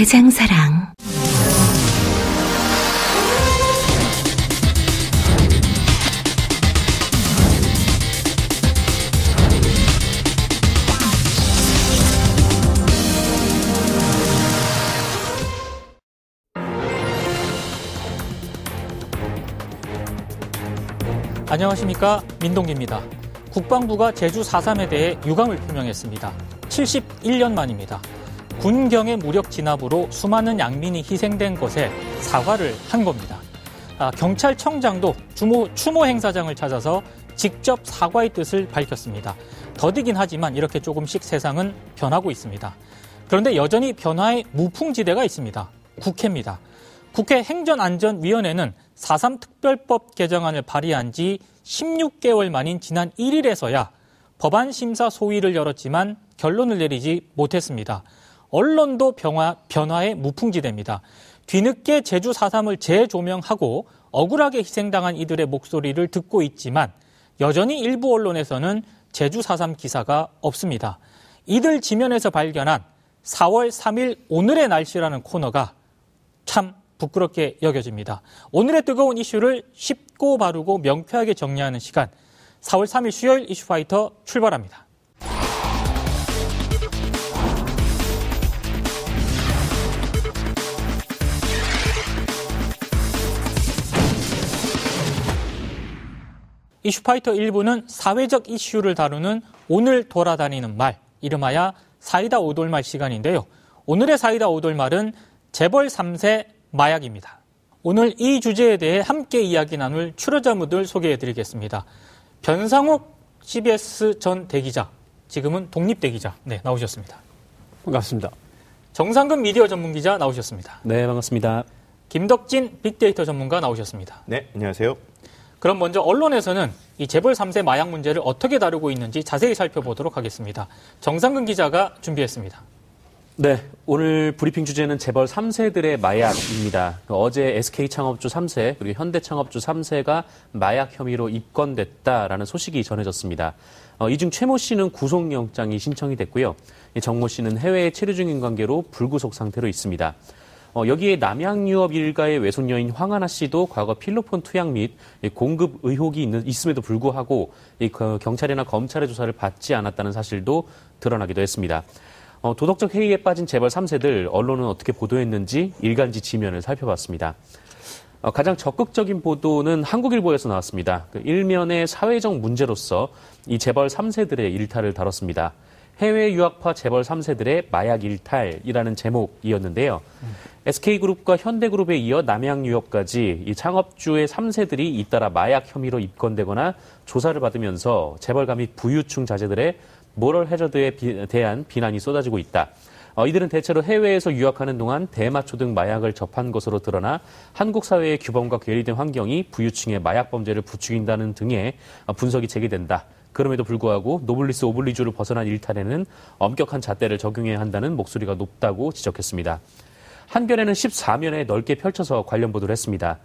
대장사랑. 안녕하십니까 민동기입니다. 국방부가 제주 4.3에 대해 유감을 표명했습니다. 71년 만입니다. 군경의 무력 진압으로 수많은 양민이 희생된 것에 사과를 한 겁니다. 아, 경찰청장도 주모, 추모 행사장을 찾아서 직접 사과의 뜻을 밝혔습니다. 더디긴 하지만 이렇게 조금씩 세상은 변하고 있습니다. 그런데 여전히 변화의 무풍지대가 있습니다. 국회입니다. 국회 행전안전위원회는 4.3 특별법 개정안을 발의한 지 16개월 만인 지난 1일에서야 법안 심사 소위를 열었지만 결론을 내리지 못했습니다. 언론도 변화, 변화의 무풍지대입니다. 뒤늦게 제주 4.3을 재조명하고 억울하게 희생당한 이들의 목소리를 듣고 있지만 여전히 일부 언론에서는 제주 4.3 기사가 없습니다. 이들 지면에서 발견한 4월 3일 오늘의 날씨라는 코너가 참 부끄럽게 여겨집니다. 오늘의 뜨거운 이슈를 쉽고 바르고 명쾌하게 정리하는 시간. 4월 3일 수요일 이슈파이터 출발합니다. 이슈파이터 1부는 사회적 이슈를 다루는 오늘 돌아다니는 말, 이름하여 사이다 오돌말 시간인데요. 오늘의 사이다 오돌말은 재벌 3세 마약입니다. 오늘 이 주제에 대해 함께 이야기 나눌 출연자분들 소개해 드리겠습니다. 변상욱 CBS 전 대기자, 지금은 독립대기자, 네, 나오셨습니다. 반갑습니다. 정상근 미디어 전문기자 나오셨습니다. 네, 반갑습니다. 김덕진 빅데이터 전문가 나오셨습니다. 네, 안녕하세요. 그럼 먼저 언론에서는 이 재벌 3세 마약 문제를 어떻게 다루고 있는지 자세히 살펴보도록 하겠습니다. 정상근 기자가 준비했습니다. 네, 오늘 브리핑 주제는 재벌 3세들의 마약입니다. 그 어제 SK 창업주 3세 그리고 현대 창업주 3세가 마약 혐의로 입건됐다라는 소식이 전해졌습니다. 어, 이중 최 모 씨는 구속영장이 신청이 됐고요. 정 모 씨는 해외에 체류 중인 관계로 불구속 상태로 있습니다. 어, 여기에 남양 유업 일가의 외손녀인 황하나 씨도 과거 필로폰 투약 및 공급 의혹이 있는, 있음에도 불구하고 그 경찰이나 검찰의 조사를 받지 않았다는 사실도 드러나기도 했습니다. 어, 도덕적 해이에 빠진 재벌 3세들 언론은 어떻게 보도했는지 일간지 지면을 살펴봤습니다. 어, 가장 적극적인 보도는 한국일보에서 나왔습니다. 그 일면의 사회적 문제로서 이 재벌 3세들의 일탈을 다뤘습니다. 해외 유학파 재벌 3세들의 마약 일탈이라는 제목이었는데요. 음. SK그룹과 현대그룹에 이어 남양유업까지 이 창업주의 3세들이 잇따라 마약 혐의로 입건되거나 조사를 받으면서 재벌가 및 부유층 자제들의 모럴 해저드에 비, 대한 비난이 쏟아지고 있다. 어, 이들은 대체로 해외에서 유학하는 동안 대마초 등 마약을 접한 것으로 드러나 한국 사회의 규범과 괴리된 환경이 부유층의 마약 범죄를 부추긴다는 등의 어, 분석이 제기된다. 그럼에도 불구하고 노블리스 오블리주를 벗어난 일탈에는 엄격한 잣대를 적용해야 한다는 목소리가 높다고 지적했습니다. 한겨레는 14면에 넓게 펼쳐서 관련 보도를 했습니다.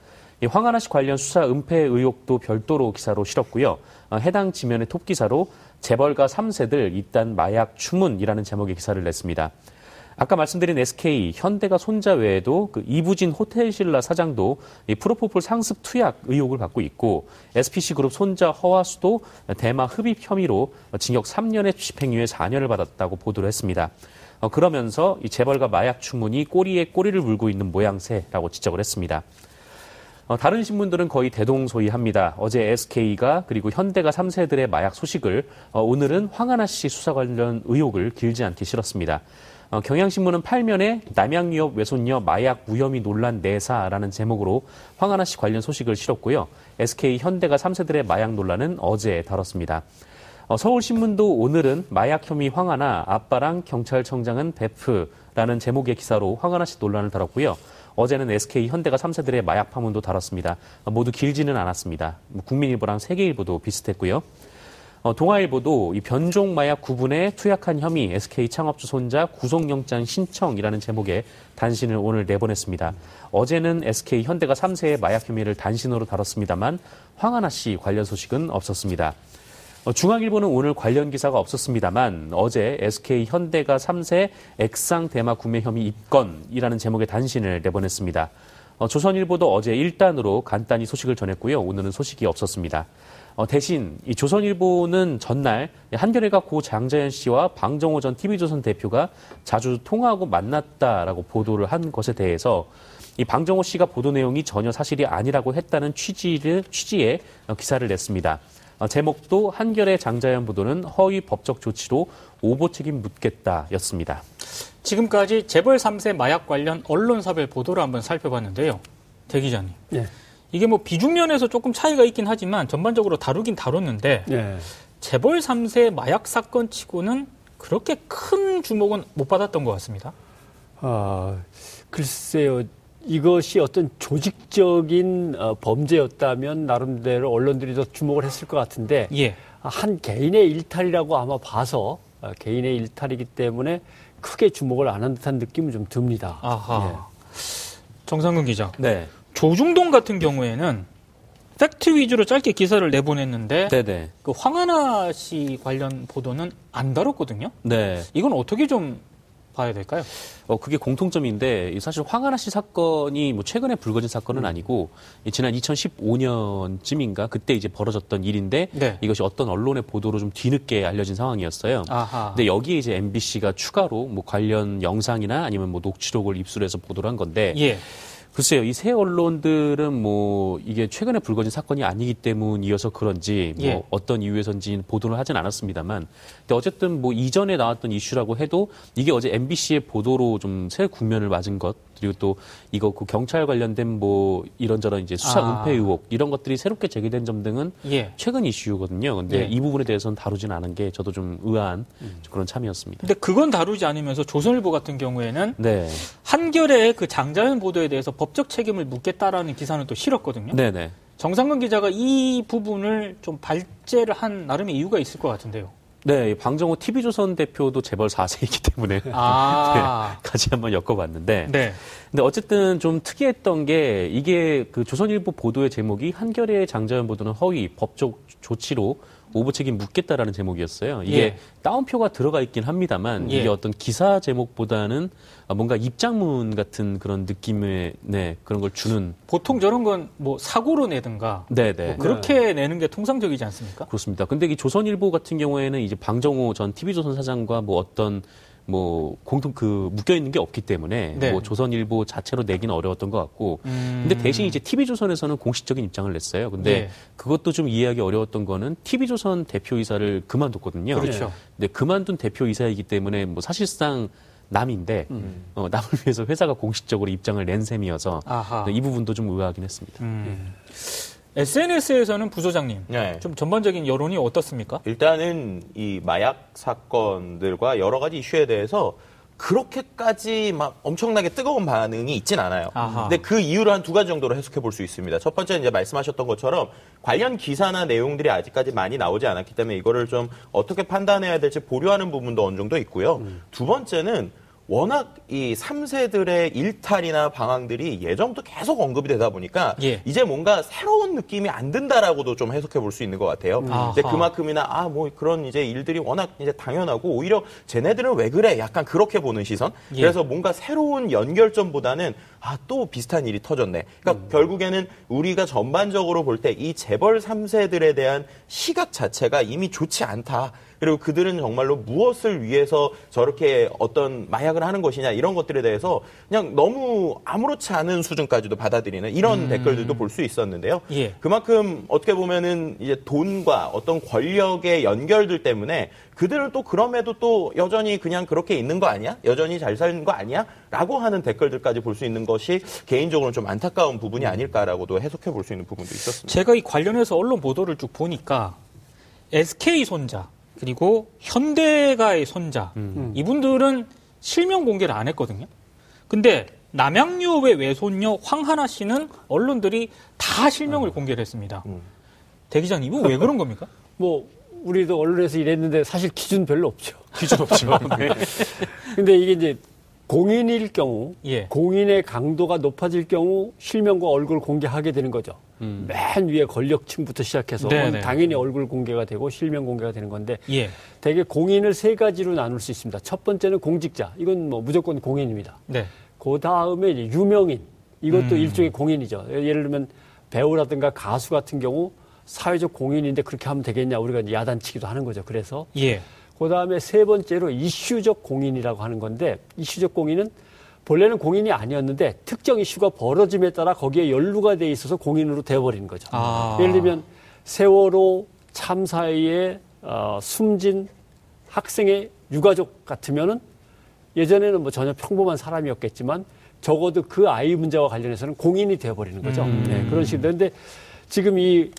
황하나 씨 관련 수사 은폐 의혹도 별도로 기사로 실었고요. 어, 해당 지면의 톱 기사로 재벌가 3세들 입단 마약 추문이라는 제목의 기사를 냈습니다. 아까 말씀드린 SK, 현대가 손자 외에도 그 이부진 호텔신라 사장도 이 프로포폴 상습 투약 의혹을 받고 있고 SPC 그룹 손자 허화수도 대마 흡입 혐의로 징역 3년의 집행유예 4년을 받았다고 보도를 했습니다. 어, 그러면서 이 재벌가 마약 추문이 꼬리에 꼬리를 물고 있는 모양새라고 지적을 했습니다. 어, 다른 신문들은 거의 대동소이합니다. 어제 SK가 그리고 현대가 3세들의 마약 소식을 어, 오늘은 황하나 씨 수사 관련 의혹을 길지 않게 실었습니다. 어, 경향신문은 8면에 남양유업 외손녀 마약 무혐의 논란 내사라는 제목으로 황하나 씨 관련 소식을 실었고요. SK 현대가 3세들의 마약 논란은 어제 다뤘습니다. 어, 서울신문도 오늘은 마약 혐의 황하나 아빠랑 경찰청장은 베프 라는 제목의 기사로 황하나 씨 논란을 다뤘고요. 어제는 SK 현대가 3세들의 마약 파문도 다뤘습니다. 모두 길지는 않았습니다. 국민일보랑 세계일보도 비슷했고요. 어, 동아일보도 이 변종 마약 구분에 투약한 혐의 SK 창업주 손자 구속영장 신청이라는 제목의 단신을 오늘 내보냈습니다. 어제는 SK 현대가 3세의 마약 혐의를 단신으로 다뤘습니다만 황하나 씨 관련 소식은 없었습니다. 어, 중앙일보는 오늘 관련 기사가 없었습니다만 어제 SK 현대가 3세 액상 대마 구매 혐의 입건이라는 제목의 단신을 내보냈습니다. 어, 조선일보도 어제 1단으로 간단히 소식을 전했고요. 오늘은 소식이 없었습니다. 어, 대신 이 조선일보는 전날 한겨레가 고 장자연 씨와 방정호 전 TV조선 대표가 자주 통화하고 만났다라고 보도를 한 것에 대해서 이 방정호 씨가 보도 내용이 전혀 사실이 아니라고 했다는 취지를 취지의 기사를 냈습니다. 어, 제목도 한겨레 장자연 보도는 허위 법적 조치로 오보 책임 묻겠다였습니다. 지금까지 재벌 3세 마약 관련 언론사별 보도를 한번 살펴봤는데요. 대 기자님. 예. 이게 뭐 비중면에서 조금 차이가 있긴 하지만 전반적으로 다루긴 다뤘는데 예. 재벌 3세 마약 사건 치고는 그렇게 큰 주목은 못 받았던 것 같습니다. 아, 글쎄요. 이것이 어떤 조직적인 어, 범죄였다면 나름대로 언론들이 더 주목을 했을 것 같은데 예. 한 개인의 일탈이라고 아마 봐서 어, 개인의 일탈이기 때문에 크게 주목을 안 한 듯한 느낌은 좀 듭니다. 아하. 예. 정상근 기자. 네. 조중동 같은 경우에는 팩트 위주로 짧게 기사를 내보냈는데 네네. 그 황하나 씨 관련 보도는 안 다뤘거든요. 네. 이건 어떻게 좀 봐야 될까요? 어, 그게 공통점인데 사실 황하나 씨 사건이 뭐 최근에 불거진 사건은 음. 아니고 지난 2015년쯤인가 그때 이제 벌어졌던 일인데 네. 이것이 어떤 언론의 보도로 좀 뒤늦게 알려진 상황이었어요. 아하. 근데 여기에 이제 MBC가 추가로 뭐 관련 영상이나 아니면 뭐 녹취록을 입수해서 보도를 한 건데 예. 글쎄요, 이 새 언론들은 뭐 이게 최근에 불거진 사건이 아니기 때문이어서 그런지 뭐 예. 어떤 이유에선지 보도를 하진 않았습니다만, 근데 어쨌든 뭐 이전에 나왔던 이슈라고 해도 이게 어제 MBC의 보도로 좀 새 국면을 맞은 것 그리고 또 이거 그 경찰 관련된 뭐 이런저런 이제 수사 아. 은폐 의혹 이런 것들이 새롭게 제기된 점 등은 예. 최근 이슈거든요. 근데 예. 이 부분에 대해서는 다루진 않은 게 저도 좀 의아한 음. 그런 참이었습니다. 근데 그건 다루지 않으면서 조선일보 같은 경우에는 네. 한결의 그 장자연 보도에 대해서 법적 책임을 묻겠다라는 기사는 또 실었거든요. 네네. 정상근 기자가 이 부분을 좀 발제를 한 나름의 이유가 있을 것 같은데요. 네, 방정호 TV조선 대표도 재벌 4세이기 때문에 아. 네, 같이 한번 엮어봤는데. 네. 근데 어쨌든 좀 특이했던 게 이게 그 조선일보 보도의 제목이 한겨레 장자연 보도는 허위 법적 조치로 오보 책임 묻겠다라는 제목이었어요. 이게 예. 다운표가 들어가 있긴 합니다만 예. 이게 어떤 기사 제목보다는 뭔가 입장문 같은 그런 느낌의 네, 그런 걸 주는 보통 저런 건 뭐 사고로 내든가 네네. 네. 뭐 그렇게 네. 내는 게 통상적이지 않습니까? 그렇습니다. 근데 이 조선일보 같은 경우에는 이제 방정호 전 TV조선 사장과 뭐 어떤 뭐 공통 그 묶여 있는 게 없기 때문에 네. 뭐 조선일보 자체로 내기는 어려웠던 것 같고 음. 근데 대신 이제 TV조선에서는 공식적인 입장을 냈어요. 근데 네. 그것도 좀 이해하기 어려웠던 거는 TV조선 대표이사를 그만뒀거든요. 그렇죠. 근데 그만둔 대표이사이기 때문에 뭐 사실상 남인데 음. 어, 남을 위해서 회사가 공식적으로 입장을 낸 셈이어서 이 부분도 좀 의아하긴 했습니다. 음. SNS에서는 부소장님, 네. 좀 전반적인 여론이 어떻습니까? 일단은 이 마약 사건들과 여러 가지 이슈에 대해서 그렇게까지 막 엄청나게 뜨거운 반응이 있진 않아요. 아하. 근데 그 이유를 한 두 가지 정도로 해석해 볼 수 있습니다. 첫 번째는 이제 말씀하셨던 것처럼 관련 기사나 내용들이 아직까지 많이 나오지 않았기 때문에 이거를 좀 어떻게 판단해야 될지 보류하는 부분도 어느 정도 있고요. 음. 두 번째는 워낙 이 3세들의 일탈이나 방황들이 예전부터 계속 언급이 되다 보니까 예. 이제 뭔가 새로운 느낌이 안 든다라고도 좀 해석해 볼 수 있는 것 같아요. 음. 근데 그만큼이나 아 뭐 그런 이제 일들이 워낙 이제 당연하고 오히려 쟤네들은 왜 그래? 약간 그렇게 보는 시선. 예. 그래서 뭔가 새로운 연결점보다는 아 또 비슷한 일이 터졌네. 그러니까 음. 결국에는 우리가 전반적으로 볼 때 이 재벌 3세들에 대한 시각 자체가 이미 좋지 않다. 그리고 그들은 정말로 무엇을 위해서 저렇게 어떤 마약을 하는 것이냐 이런 것들에 대해서 그냥 너무 아무렇지 않은 수준까지도 받아들이는 이런 음. 댓글들도 볼 수 있었는데요. 예. 그만큼 어떻게 보면은 이제 돈과 어떤 권력의 연결들 때문에 그들은 또 그럼에도 또 여전히 그냥 그렇게 있는 거 아니야? 여전히 잘 사는 거 아니야? 라고 하는 댓글들까지 볼 수 있는 것이 개인적으로는 좀 안타까운 부분이 아닐까라고도 해석해 볼 수 있는 부분도 있었습니다. 제가 이 관련해서 언론 보도를 쭉 보니까 SK 손자 그리고 현대가의 손자 음. 이분들은 실명 공개를 안 했거든요. 근데 남양유업의 외손녀 황하나 씨는 언론들이 다 실명을 어. 공개를 했습니다. 음. 대 기자님, 이거 왜 그런 겁니까? 뭐, 우리도 언론에서 일했는데 사실 기준 별로 없죠. 기준 없죠. 네. 근데 이게 이제 공인일 경우, 예. 공인의 강도가 높아질 경우 실명과 얼굴 공개하게 되는 거죠. 음. 맨 위에 권력층부터 시작해서 네네. 네. 당연히 얼굴 공개가 되고 실명 공개가 되는 건데 예. 대개 공인을 세 가지로 나눌 수 있습니다. 첫 번째는 공직자. 이건 뭐 무조건 공인입니다. 네. 그 다음에 유명인. 이것도 음. 일종의 공인이죠. 예를 들면 배우라든가 가수 같은 경우 사회적 공인인데 그렇게 하면 되겠냐 우리가 야단치기도 하는 거죠. 그래서 예. 그 다음에 세 번째로 이슈적 공인이라고 하는 건데 이슈적 공인은 본래는 공인이 아니었는데 특정 이슈가 벌어짐에 따라 거기에 연루가 돼 있어서 공인으로 되어버리는 거죠. 아. 예를 들면 세월호 참사에 어, 숨진 학생의 유가족 같으면은 예전에는 뭐 전혀 평범한 사람이었겠지만 적어도 그 아이 문제와 관련해서는 공인이 되어버리는 거죠. 음. 네, 그런. 근데 지금 이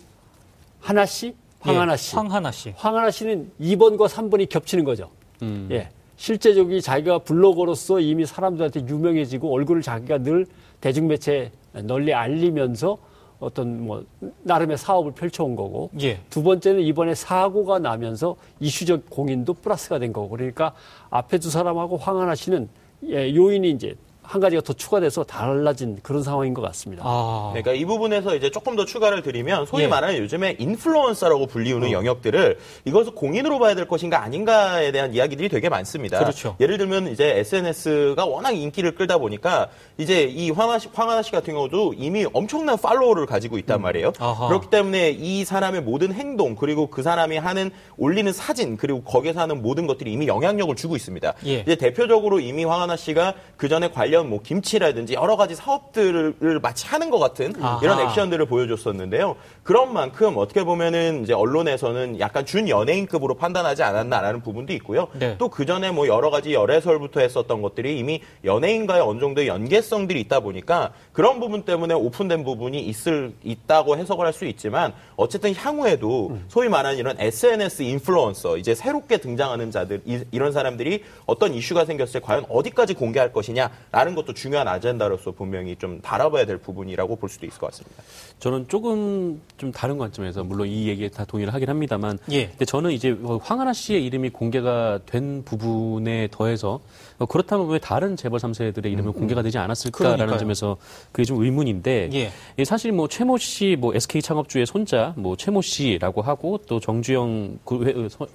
하나 씨, 황하나 예, 씨. 황하나 씨. 황하나 씨는 2번과 3번이 겹치는 거죠. 음. 예. 실제적인 자기가 블로거로서 이미 사람들한테 유명해지고 얼굴을 자기가 늘 대중매체에 널리 알리면서 어떤 뭐 나름의 사업을 펼쳐온 거고 예. 두 번째는 이번에 사고가 나면서 이슈적 공인도 플러스가 된 거고 그러니까 앞에 두 사람하고 황하나 씨는 예, 요인이 이제 한 가지가 더 추가돼서 달라진 그런 상황인 것 같습니다. 아. 그러니까 이 부분에서 이제 조금 더 추가를 드리면 소위 예. 말하는 요즘에 인플루언서라고 불리우는 어. 영역들을 이것을 공인으로 봐야 될 것인가 아닌가에 대한 이야기들이 되게 많습니다. 그렇죠. 예를 들면 이제 SNS가 워낙 인기를 끌다 보니까 이제 이 황하 씨, 황하나 씨 같은 경우도 이미 엄청난 팔로워를 가지고 있단 음. 말이에요. 음. 그렇기 때문에 이 사람의 모든 행동 그리고 그 사람이 하는 올리는 사진 그리고 거기에서 하는 모든 것들이 이미 영향력을 주고 있습니다. 예. 이제 대표적으로 이미 황하나 씨가 그 전에 관련 관련 뭐 김치라든지 여러 가지 사업들을 마치 하는 것 같은 아하. 이런 액션들을 보여줬었는데요. 그런 만큼 어떻게 보면은 이제 언론에서는 약간 준 연예인급으로 판단하지 않았나라는 부분도 있고요. 네. 또그 전에 뭐 여러 가지 열애설부터 했었던 것들이 이미 연예인과의 어느 정도의 연계성들이 있다 보니까 그런 부분 때문에 오픈된 부분이 있을 있다고 해석을 할 수 있지만 어쨌든 향후에도 음. 소위 말하는 이런 SNS 인플루언서 이제 새롭게 등장하는 자들 이, 이런 사람들이 어떤 이슈가 생겼을 때 과연 어디까지 공개할 것이냐라는 다른 것도 중요한 아젠다로서 분명히 좀 바라봐야 될 부분이라고 볼 수도 있을 것 같습니다. 저는 조금 좀 다른 관점에서 물론 이 얘기에 다 동의를 하긴 합니다만, 예. 근데 저는 이제 황하나 씨의 이름이 공개가 된 부분에 더해서 그렇다면 왜 다른 재벌 3세들의 이름은 음, 공개가 되지 않았을까라는 그러니까요. 점에서 그게 좀 의문인데 예. 사실 뭐 최모 씨, 뭐 SK 창업주의 손자, 뭐 최모 씨라고 하고 또 정주영 그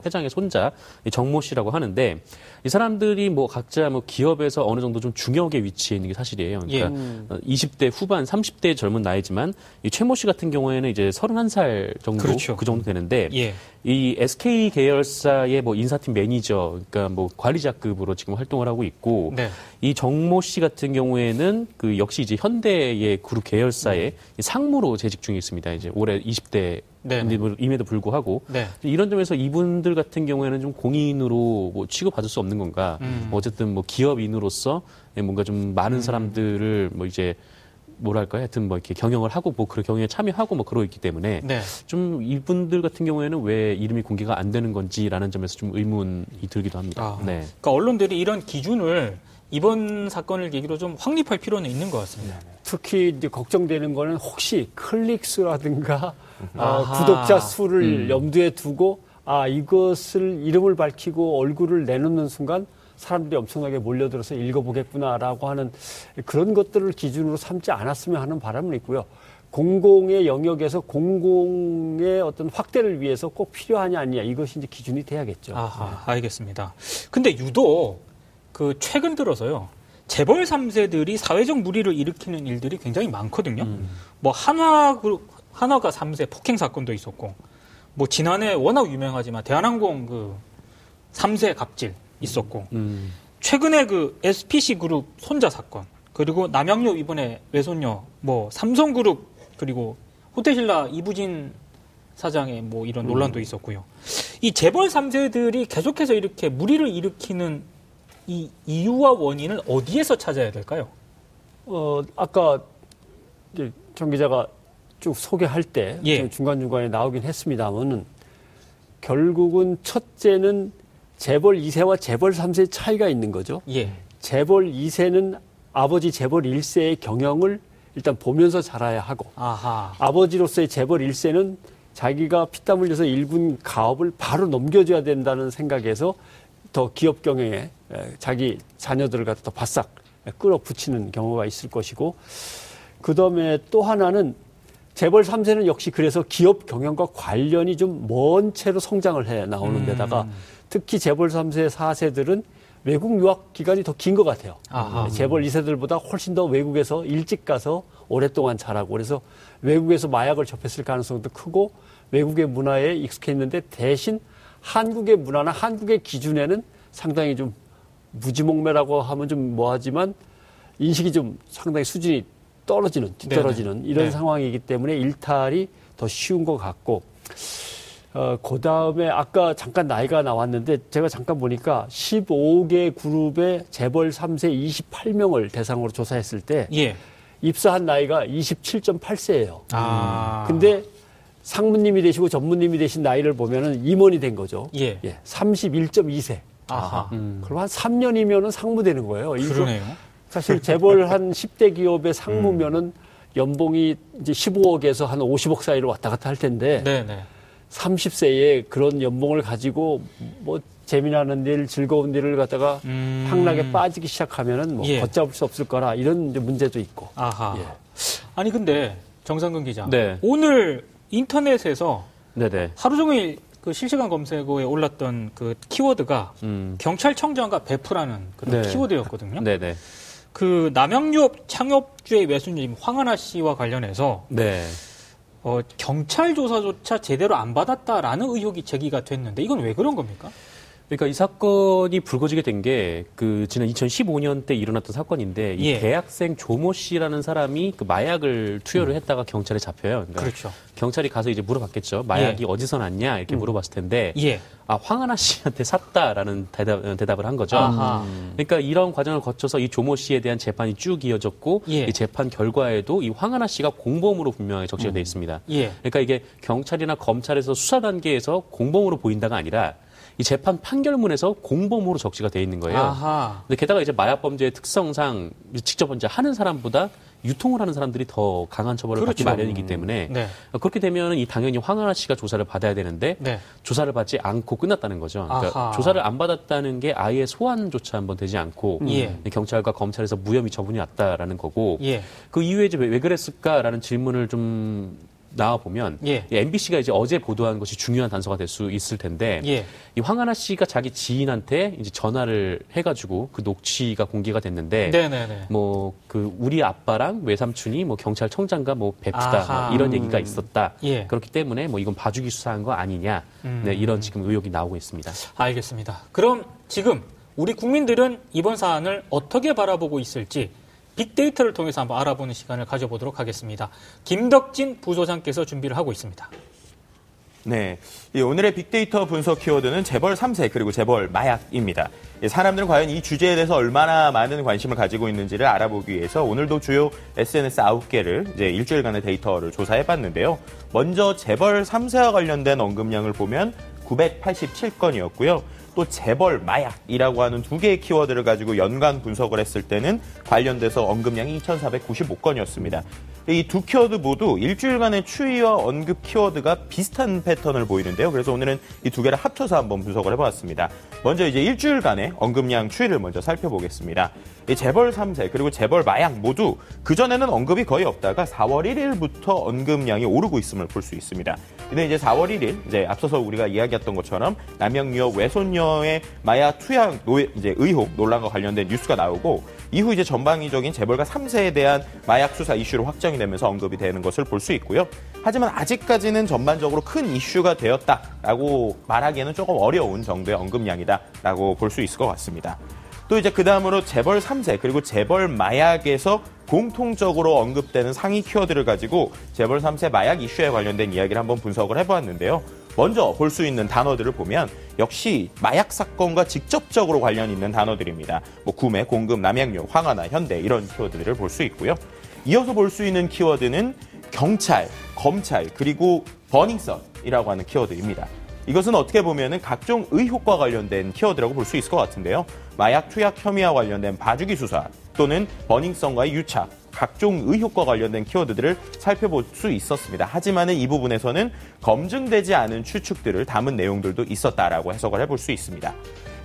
회 장의 손자 정모 씨라고 하는데 이 사람들이 뭐 각자 뭐 기업에서 어느 정도 좀 중역에 위치해 있는 게 사실이에요. 그러니까 예. 20대 어, 후반, 30대 젊은 나이지만 이 최모 씨 같은 경우에는 이제 31살 정도 그렇죠. 그 정도 되는데 예. 이 SK 계열사의 뭐 인사팀 매니저, 그러니까 뭐 관리자급으로 지금 활동을 하고 있고 네. 이 정모 씨 같은 경우에는 그 역시 이제 현대의 그룹 계열사의 네. 상무로 재직 중에 있습니다. 이제 올해 20대 임에도 불구하고 네. 이런 점에서 이분들 같은 경우에는 좀 공인으로 뭐 취급받을 수 없는 건가? 음. 어쨌든 뭐 기업인으로서 뭔가 좀 많은 음. 사람들을 뭐 이제 뭐랄까 하여튼 뭐 이렇게 경영을 하고 뭐 그런 경영에 참여하고 뭐 그러고 있기 때문에 네. 좀 이분들 같은 경우에는 왜 이름이 공개가 안 되는 건지라는 점에서 좀 의문이 들기도 합니다. 아, 네. 그러니까 언론들이 이런 기준을 이번 사건을 계기로 좀 확립할 필요는 있는 것 같습니다. 네. 특히 이제 걱정되는 거는 혹시 클릭 수라든가 아, 구독자 수를 음. 염두에 두고 아 이것을 이름을 밝히고 얼굴을 내놓는 순간 사람들이 엄청나게 몰려들어서 읽어보겠구나라고 하는 그런 것들을 기준으로 삼지 않았으면 하는 바람은 있고요. 공공의 영역에서 공공의 어떤 확대를 위해서 꼭 필요하냐 아니냐 이것이 이제 기준이 돼야겠죠. 아 알겠습니다. 근데 유독 그 최근 들어서요. 재벌 3세들이 사회적 무리를 일으키는 일들이 굉장히 많거든요. 음. 뭐 한화 그 한화가 3세 폭행 사건도 있었고 뭐 지난해 워낙 유명하지만 대한항공 그 3세 갑질 있었고 음. 최근에 그 SPC 그룹 손자 사건 그리고 남양유 이번에 외손녀 뭐 삼성그룹 그리고 호텔신라 이부진 사장의 뭐 이런 논란도 음. 있었고요. 이 재벌 3세들이 계속해서 이렇게 무리를 일으키는 이 이유와 원인을 어디에서 찾아야 될까요? 어, 아까 정 기자가 쭉 소개할 때 예. 중간중간에 나오긴 했습니다만은 결국은 첫째는 재벌 2세와 재벌 3세의 차이가 있는 거죠. 예. 재벌 2세는 아버지 재벌 1세의 경영을 일단 보면서 자라야 하고 아하. 아버지로서의 재벌 1세는 자기가 피땀 흘려서 일군 가업을 바로 넘겨줘야 된다는 생각에서 더 기업 경영에 자기 자녀들을 갖다 더 바싹 끌어붙이는 경우가 있을 것이고 그 다음에 또 하나는 재벌 3세는 역시 그래서 기업 경영과 관련이 좀 먼 채로 성장을 해 나오는 데다가 음. 특히 재벌 3세, 4세들은 외국 유학 기간이 더 긴 것 같아요. 아하. 재벌 2세들보다 훨씬 더 외국에서 일찍 가서 오랫동안 자라고 그래서 외국에서 마약을 접했을 가능성도 크고 외국의 문화에 익숙해 있는데 대신 한국의 문화나 한국의 기준에는 상당히 좀 무지몽매라고 하면 좀 뭐하지만 인식이 좀 상당히 수준이 떨어지는 뒤떨어지는 이런 네. 상황이기 때문에 일탈이 더 쉬운 것 같고 어, 그 다음에 아까 잠깐 나이가 나왔는데 제가 잠깐 보니까 15개 그룹의 재벌 3세 28명을 대상으로 조사했을 때 예. 입사한 나이가 27.8세예요. 아. 근데 상무님이 되시고 전무님이 되신 나이를 보면은 임원이 된 거죠. 예. 예 31.2세. 아하. 음. 그럼 한 3년이면은 상무 되는 거예요. 그러네요. 사실 재벌 한 10대 기업의 상무면은 음. 연봉이 이제 15억에서 한 50억 사이로 왔다 갔다 할 텐데 네네. 30세에 그런 연봉을 가지고 뭐 재미나는 일, 즐거운 일을 갖다가 음... 향락에 빠지기 시작하면은 뭐 예. 걷잡을 수 없을 거라 이런 문제도 있고. 아하. 예. 아니 근데 정상근 기자, 네. 오늘 인터넷에서 네네. 하루 종일 그 실시간 검색어에 올랐던 그 키워드가 음. 경찰청장과 베프라는 그런 네. 키워드였거든요. 네네. 그 남양유업 창업주의 외순님 황하나 씨와 관련해서 네. 어, 경찰 조사조차 제대로 안 받았다라는 의혹이 제기가 됐는데 이건 왜 그런 겁니까? 그러니까 이 사건이 불거지게 된 게 그 지난 2015년 때 일어났던 사건인데 이 예. 대학생 조모 씨라는 사람이 그 마약을 투여를 음. 했다가 경찰에 잡혀요. 그러니까 그렇죠 경찰이 가서 이제 물어봤겠죠. 마약이 예. 어디서 났냐 이렇게 음. 물어봤을 텐데 예. 아 황하나 씨한테 샀다라는 대답, 대답을 한 거죠. 아하. 그러니까 이런 과정을 거쳐서 이 조모 씨에 대한 재판이 쭉 이어졌고 예. 이 재판 결과에도 이 황하나 씨가 공범으로 분명하게 적시가 돼 음. 있습니다. 예. 그러니까 이게 경찰이나 검찰에서 수사 단계에서 공범으로 보인다가 아니라 이 재판 판결문에서 공범으로 적시가 돼 있는 거예요. 아하. 근데 게다가 이제 마약 범죄의 특성상 직접 이제 하는 사람보다 유통을 하는 사람들이 더 강한 처벌을 그렇죠. 받기 마련이기 때문에 네. 그렇게 되면 이 당연히 황하나 씨가 조사를 받아야 되는데 네. 조사를 받지 않고 끝났다는 거죠. 그러니까 조사를 안 받았다는 게 아예 소환조차 한번 되지 않고 음. 예. 경찰과 검찰에서 무혐의 처분이 왔다라는 거고 예. 그 이후에 이제 왜 그랬을까라는 질문을 좀 나와 보면 예. MBC가 이제 어제 보도한 것이 중요한 단서가 될 수 있을 텐데 예. 이 황하나 씨가 자기 지인한테 이제 전화를 해가지고 그 녹취가 공개가 됐는데 뭐 그 우리 아빠랑 외삼촌이 뭐 경찰청장과 뭐 베프다 뭐 이런 얘기가 있었다 예. 그렇기 때문에 뭐 이건 봐주기 수사한 거 아니냐 음. 네, 이런 지금 의혹이 나오고 있습니다. 알겠습니다. 그럼 지금 우리 국민들은 이번 사안을 어떻게 바라보고 있을지 빅데이터를 통해서 한번 알아보는 시간을 가져보도록 하겠습니다. 김덕진 부소장께서 준비를 하고 있습니다. 네. 오늘의 빅데이터 분석 키워드는 재벌 3세 그리고 재벌 마약입니다. 사람들은 과연 이 주제에 대해서 얼마나 많은 관심을 가지고 있는지를 알아보기 위해서 오늘도 주요 SNS 9개를 이제 일주일간의 데이터를 조사해 봤는데요. 먼저 재벌 3세와 관련된 언급량을 보면 987건이었고요. 또 재벌, 마약이라고 하는 두 개의 키워드를 가지고 연간 분석을 했을 때는 관련돼서 언급량이 2,495건이었습니다. 이 두 키워드 모두 일주일간의 추이와 언급 키워드가 비슷한 패턴을 보이는데요. 그래서 오늘은 이 두 개를 합쳐서 한번 분석을 해보았습니다. 먼저 이제 일주일간의 언급량 추이를 먼저 살펴보겠습니다. 이 재벌 3세 그리고 재벌 마약 모두 그전에는 언급이 거의 없다가 4월 1일부터 언급량이 오르고 있음을 볼 수 있습니다. 근데 이제 4월 1일 이제 앞서서 우리가 이야기했던 것처럼 남양유업 외손녀의 마약 투약 노예, 이제 의혹 논란과 관련된 뉴스가 나오고 이후 이제 전방위적인 재벌가 3세에 대한 마약 수사 이슈로 확정이 되면서 언급이 되는 것을 볼 수 있고요. 하지만 아직까지는 전반적으로 큰 이슈가 되었다라고 말하기에는 조금 어려운 정도의 언급량이다라고 볼 수 있을 것 같습니다. 또 이제 그 다음으로 재벌 3세 그리고 재벌 마약에서 공통적으로 언급되는 상위 키워드를 가지고 재벌 3세 마약 이슈에 관련된 이야기를 한번 분석을 해보았는데요. 먼저 볼 수 있는 단어들을 보면 역시 마약 사건과 직접적으로 관련 있는 단어들입니다. 뭐 구매, 공급, 남양유, 황하나, 현대 이런 키워드들을 볼 수 있고요. 이어서 볼 수 있는 키워드는 경찰, 검찰, 그리고 버닝썬이라고 하는 키워드입니다. 이것은 어떻게 보면 각종 의혹과 관련된 키워드라고 볼 수 있을 것 같은데요. 마약 투약 혐의와 관련된 봐주기 수사 또는 버닝썬과의 유착, 각종 의혹과 관련된 키워드들을 살펴볼 수 있었습니다. 하지만 이 부분에서는 검증되지 않은 추측들을 담은 내용들도 있었다라고 해석을 해볼 수 있습니다.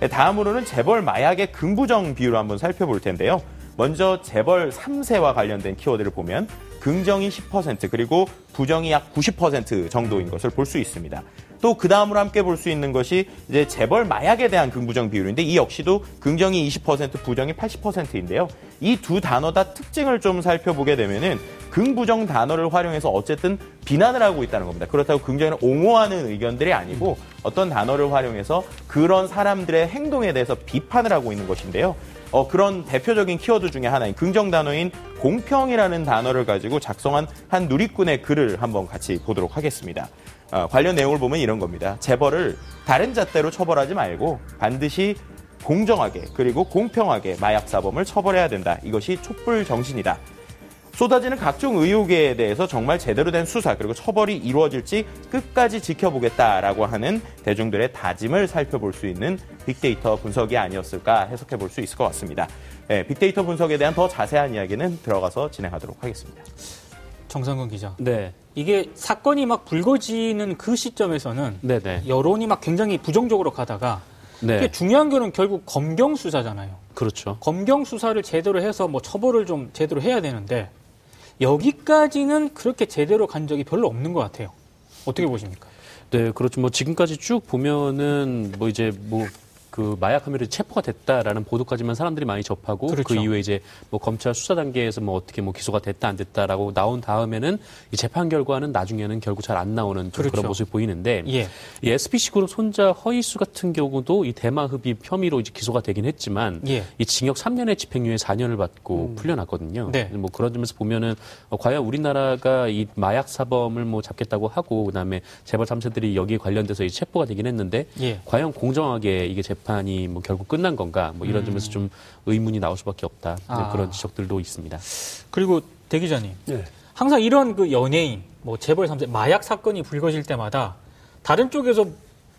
다음으로는 재벌 마약의 긍부정 비율을 한번 살펴볼 텐데요. 먼저 재벌 3세와 관련된 키워드를 보면 긍정이 10% 그리고 부정이 약 90% 정도인 것을 볼 수 있습니다. 또 그 다음으로 함께 볼 수 있는 것이 이제 재벌 마약에 대한 긍부정 비율인데 이 역시도 긍정이 20% 부정이 80%인데요. 이 두 단어 다 특징을 좀 살펴보게 되면은 긍부정 단어를 활용해서 어쨌든 비난을 하고 있다는 겁니다. 그렇다고 긍정을 옹호하는 의견들이 아니고 어떤 단어를 활용해서 그런 사람들의 행동에 대해서 비판을 하고 있는 것인데요. 어, 그런 대표적인 키워드 중에 하나인 긍정 단어인 공평이라는 단어를 가지고 작성한 한 누리꾼의 글을 한번 같이 보도록 하겠습니다. 어, 관련 내용을 보면 이런 겁니다. 재벌을 다른 잣대로 처벌하지 말고 반드시 공정하게 그리고 공평하게 마약 사범을 처벌해야 된다. 이것이 촛불 정신이다. 쏟아지는 각종 의혹에 대해서 정말 제대로 된 수사 그리고 처벌이 이루어질지 끝까지 지켜보겠다라고 하는 대중들의 다짐을 살펴볼 수 있는 빅데이터 분석이 아니었을까 해석해 볼 수 있을 것 같습니다. 네, 빅데이터 분석에 대한 더 자세한 이야기는 들어가서 진행하도록 하겠습니다. 정상근 기자. 네. 이게 사건이 막 불거지는 그 시점에서는 네네. 네. 여론이 막 굉장히 부정적으로 가다가 네. 이게 중요한 거는 결국 검경 수사잖아요. 그렇죠. 검경 수사를 제대로 해서 뭐 처벌을 좀 제대로 해야 되는데 여기까지는 그렇게 제대로 간 적이 별로 없는 것 같아요. 어떻게 보십니까? 네, 그렇죠. 뭐 지금까지 쭉 보면은 뭐 이제 뭐 그 마약 혐의로 체포가 됐다라는 보도까지만 사람들이 많이 접하고 그 그렇죠. 그 이후에 이제 뭐 검찰 수사 단계에서 뭐 어떻게 뭐 기소가 됐다 안 됐다라고 나온 다음에는 이 재판 결과는 나중에는 결국 잘 안 나오는 그렇죠. 그런 모습이 보이는데 예. 이 SPC 그룹 손자 허이수 같은 경우도 이 대마 흡입 혐의로 이제 기소가 되긴 했지만 예. 이 징역 3년의 집행유예 4년을 받고 음. 풀려났거든요. 네. 뭐 그런 점에서 보면은 어, 과연 우리나라가 이 마약 사범을 뭐 잡겠다고 하고 그다음에 재벌 3세들이 여기에 관련돼서 이 체포가 되긴 했는데 예. 과연 공정하게 이게 재판 재판이 뭐 결국 끝난 건가 뭐 이런 음. 점에서 좀 의문이 나올 수밖에 없다 아. 그런 지적들도 있습니다. 그리고 대 기자님, 네. 항상 이런 그 연예인, 뭐 재벌 3세 마약 사건이 불거질 때마다 다른 쪽에서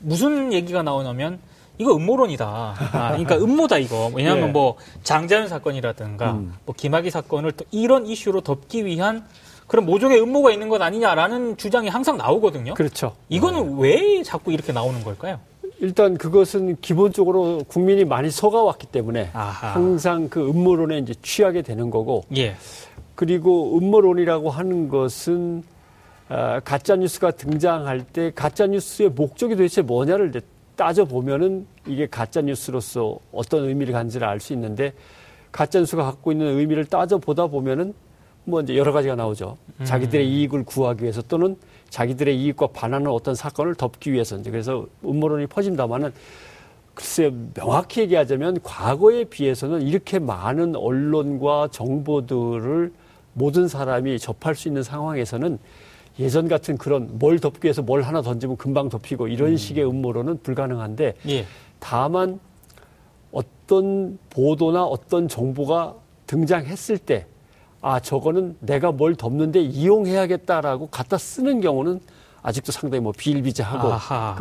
무슨 얘기가 나오냐면 이거 음모론이다. 아, 그러니까 음모다 이거. 왜냐하면 네. 뭐 장자연 사건이라든가 음. 뭐 김학의 사건을 이런 이슈로 덮기 위한 그런 모종의 음모가 있는 것 아니냐라는 주장이 항상 나오거든요. 그렇죠. 이거는 네. 왜 자꾸 이렇게 나오는 걸까요? 일단 그것은 기본적으로 국민이 많이 속아왔기 때문에 아하. 항상 그 음모론에 이제 취하게 되는 거고. 예. 그리고 음모론이라고 하는 것은 어, 가짜 뉴스가 등장할 때 가짜 뉴스의 목적이 도대체 뭐냐를 따져 보면은 이게 가짜 뉴스로서 어떤 의미를 가지를 알 수 있는데 가짜 뉴스가 갖고 있는 의미를 따져 보다 보면은 뭐 이제 여러 가지가 나오죠. 음. 자기들의 이익을 구하기 위해서 또는 자기들의 이익과 반하는 어떤 사건을 덮기 위해서 이제 그래서 음모론이 퍼진다마는 글쎄요 명확히 얘기하자면 과거에 비해서는 이렇게 많은 언론과 정보들을 모든 사람이 접할 수 있는 상황에서는 예전 같은 그런 뭘 덮기 위해서 뭘 하나 던지면 금방 덮이고 이런 음. 식의 음모론은 불가능한데 예. 다만 어떤 보도나 어떤 정보가 등장했을 때 아, 저거는 내가 뭘 덮는데 이용해야겠다라고 갖다 쓰는 경우는 아직도 상당히 뭐 비일비재하고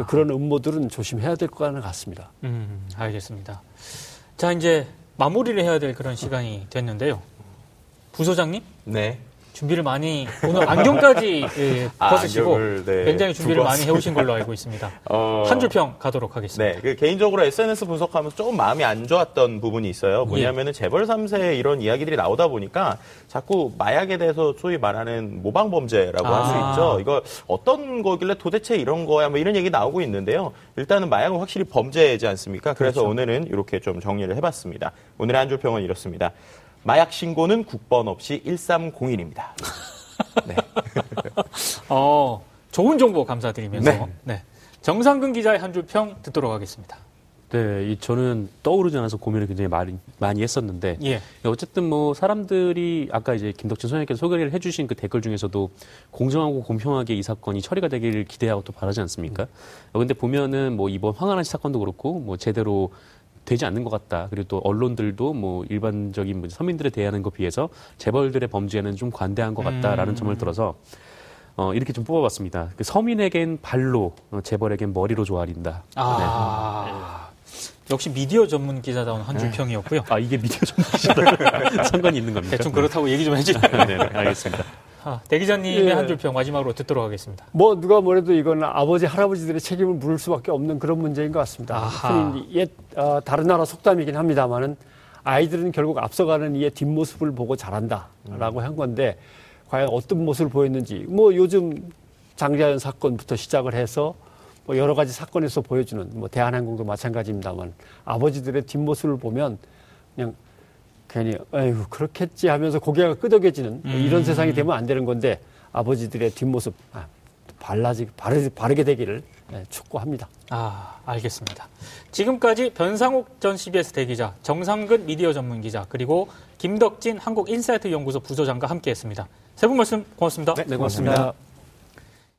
그, 런 음모들은 조심해야 될 것 같습니다. 음, 알겠습니다. 자, 이제 마무리를 해야 될 그런 시간이 됐는데요. 부소장님? 네. 준비를 많이 오늘 안경까지 예, 아, 벗으시고 아, 네, 굉장히 준비를 많이 해오신 걸로 알고 있습니다. 어... 한 줄 평 가도록 하겠습니다. 네, 그 개인적으로 SNS 분석하면서 조금 마음이 안 좋았던 부분이 있어요. 뭐냐면은 예. 재벌 3세 이런 이야기들이 나오다 보니까 자꾸 마약에 대해서 소위 말하는 모방 범죄라고 아... 할수 있죠. 이거 어떤 거길래 도대체 이런 거야 뭐 이런 얘기 나오고 있는데요. 일단은 마약은 확실히 범죄지 않습니까? 그래서 그렇죠. 오늘은 이렇게 좀 정리를 해봤습니다. 오늘의 한 줄 평은 이렇습니다. 마약 신고는 국번 없이 1301입니다. 네. 어, 좋은 정보 감사드리면서 네. 네. 정상근 기자의 한 줄 평 듣도록 하겠습니다. 네, 이 저는 떠오르지 않아서 고민을 굉장히 많이, 많이 했었는데 예. 어쨌든 뭐 사람들이 아까 이제 김덕진 소장님께서 소개를 해주신 그 댓글 중에서도 공정하고 공평하게 이 사건이 처리가 되기를 기대하고 또 바라지 않습니까? 음. 근데 보면은 뭐 이번 황한아 씨 사건도 그렇고 뭐 제대로 되지 않는 것 같다. 그리고 또 언론들도 뭐 일반적인 서민들에 대하는 것 비해서 재벌들의 범죄에는 좀 관대한 것 같다라는 음. 점을 들어서 어, 이렇게 좀 뽑아봤습니다. 그 서민에겐 발로, 어, 재벌에겐 머리로 조아린다. 아. 네. 역시 미디어 전문 기자다운 한줄 네. 평이었고요. 아, 이게 미디어 전문 기자다. 상관이 있는 겁니까? 대충 그렇다고 얘기 좀 해주세요. 네, 네, 알겠습니다. 아, 대 기자님의 예. 한줄 평 마지막으로 듣도록 하겠습니다. 뭐 누가 뭐래도 이건 아버지 할아버지들의 책임을 물을 수밖에 없는 그런 문제인 것 같습니다. 옛 어, 다른 나라 속담이긴 합니다만은 아이들은 결국 앞서가는 이의 뒷모습을 보고 자란다라고 음. 한 건데 과연 어떤 모습을 보였는지 뭐 요즘 장자연 사건부터 시작을 해서 뭐 여러 가지 사건에서 보여주는 뭐 대한항공도 마찬가지입니다만 아버지들의 뒷모습을 보면 그냥 괜히 아이고 그렇겠지 하면서 고개가 끄덕여지는 음. 이런 세상이 되면 안 되는 건데 아버지들의 뒷모습 아, 발라지 바르, 바르게 되기를 네, 축구합니다. 아 알겠습니다. 지금까지 변상욱 전 CBS 대기자, 정상근 미디어 전문 기자 그리고 김덕진 한국인사이트 연구소 부소장과 함께했습니다. 세 분 말씀 고맙습니다. 네, 네 고맙습니다.